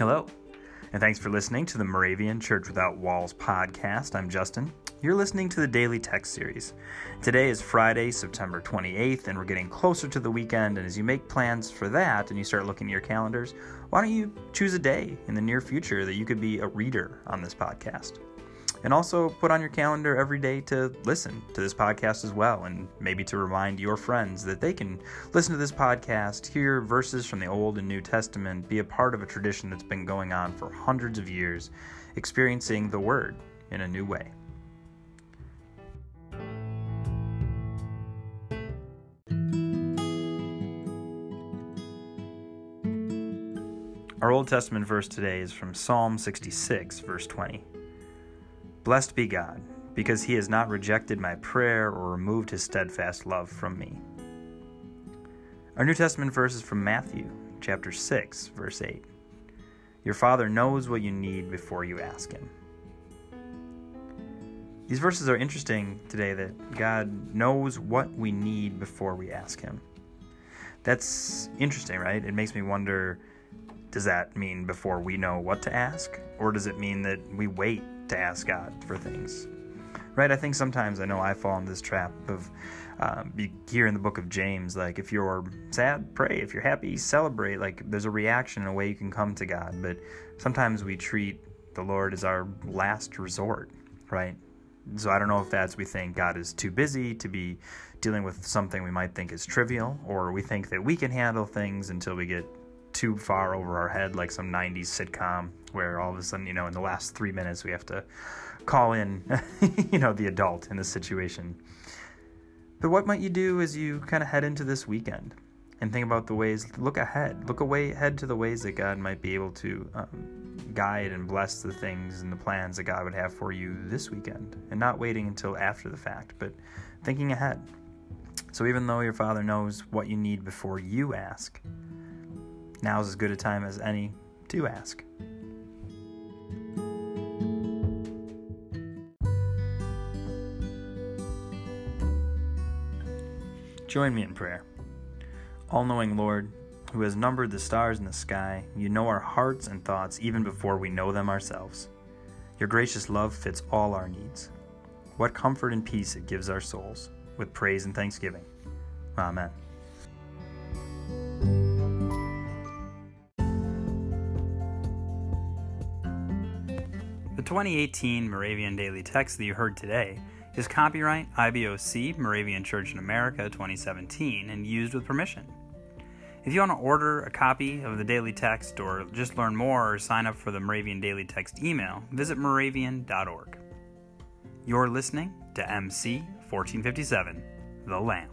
Hello, and thanks for listening to the Moravian Church Without Walls podcast. I'm Justin. You're listening to the Daily Text Series. Today is Friday, September 28th, and we're getting closer to the weekend. And as you make plans for that and you start looking at your calendars, why don't you choose a day in the near future that you could be a reader on this podcast? And also put on your calendar every day to listen to this podcast as well, and maybe to remind your friends that they can listen to this podcast, hear verses from the Old and New Testament, be a part of a tradition that's been going on for hundreds of years, experiencing the Word in a new way. Our Old Testament verse today is from Psalm 66, verse 20. Blessed be God, because he has not rejected my prayer or removed his steadfast love from me. Our New Testament verse is from Matthew, chapter 6, verse 8. Your Father knows what you need before you ask him. These verses are interesting today that God knows what we need before we ask him. That's interesting, right? It makes me wonder does that mean before we know what to ask? Or does it mean that we wait to ask God for things? Right? I think sometimes I know I fall into this trap of um, hear in the book of James, like if you're sad, pray. If you're happy, celebrate. Like there's a reaction, a way you can come to God. But sometimes we treat the Lord as our last resort, right? So I don't know if that's we think God is too busy to be dealing with something we might think is trivial, or we think that we can handle things until we get too far over our head like some 90s sitcom where all of a sudden, you know, in the last three minutes we have to call in, you know, the adult in the situation. But what might you do as you kind of head into this weekend and think about the ways, look ahead, look away ahead to the ways that God might be able to um, guide and bless the things and the plans that God would have for you this weekend and not waiting until after the fact, but thinking ahead. So even though your Father knows what you need before you ask, Now is as good a time as any to ask. Join me in prayer. All knowing Lord, who has numbered the stars in the sky, you know our hearts and thoughts even before we know them ourselves. Your gracious love fits all our needs. What comfort and peace it gives our souls, with praise and thanksgiving. Amen. The 2018 Moravian Daily Text that you heard today is copyright IBOC Moravian Church in America 2017 and used with permission. If you want to order a copy of the Daily Text or just learn more or sign up for the Moravian Daily Text email, visit moravian.org. You're listening to MC 1457, The Lamb.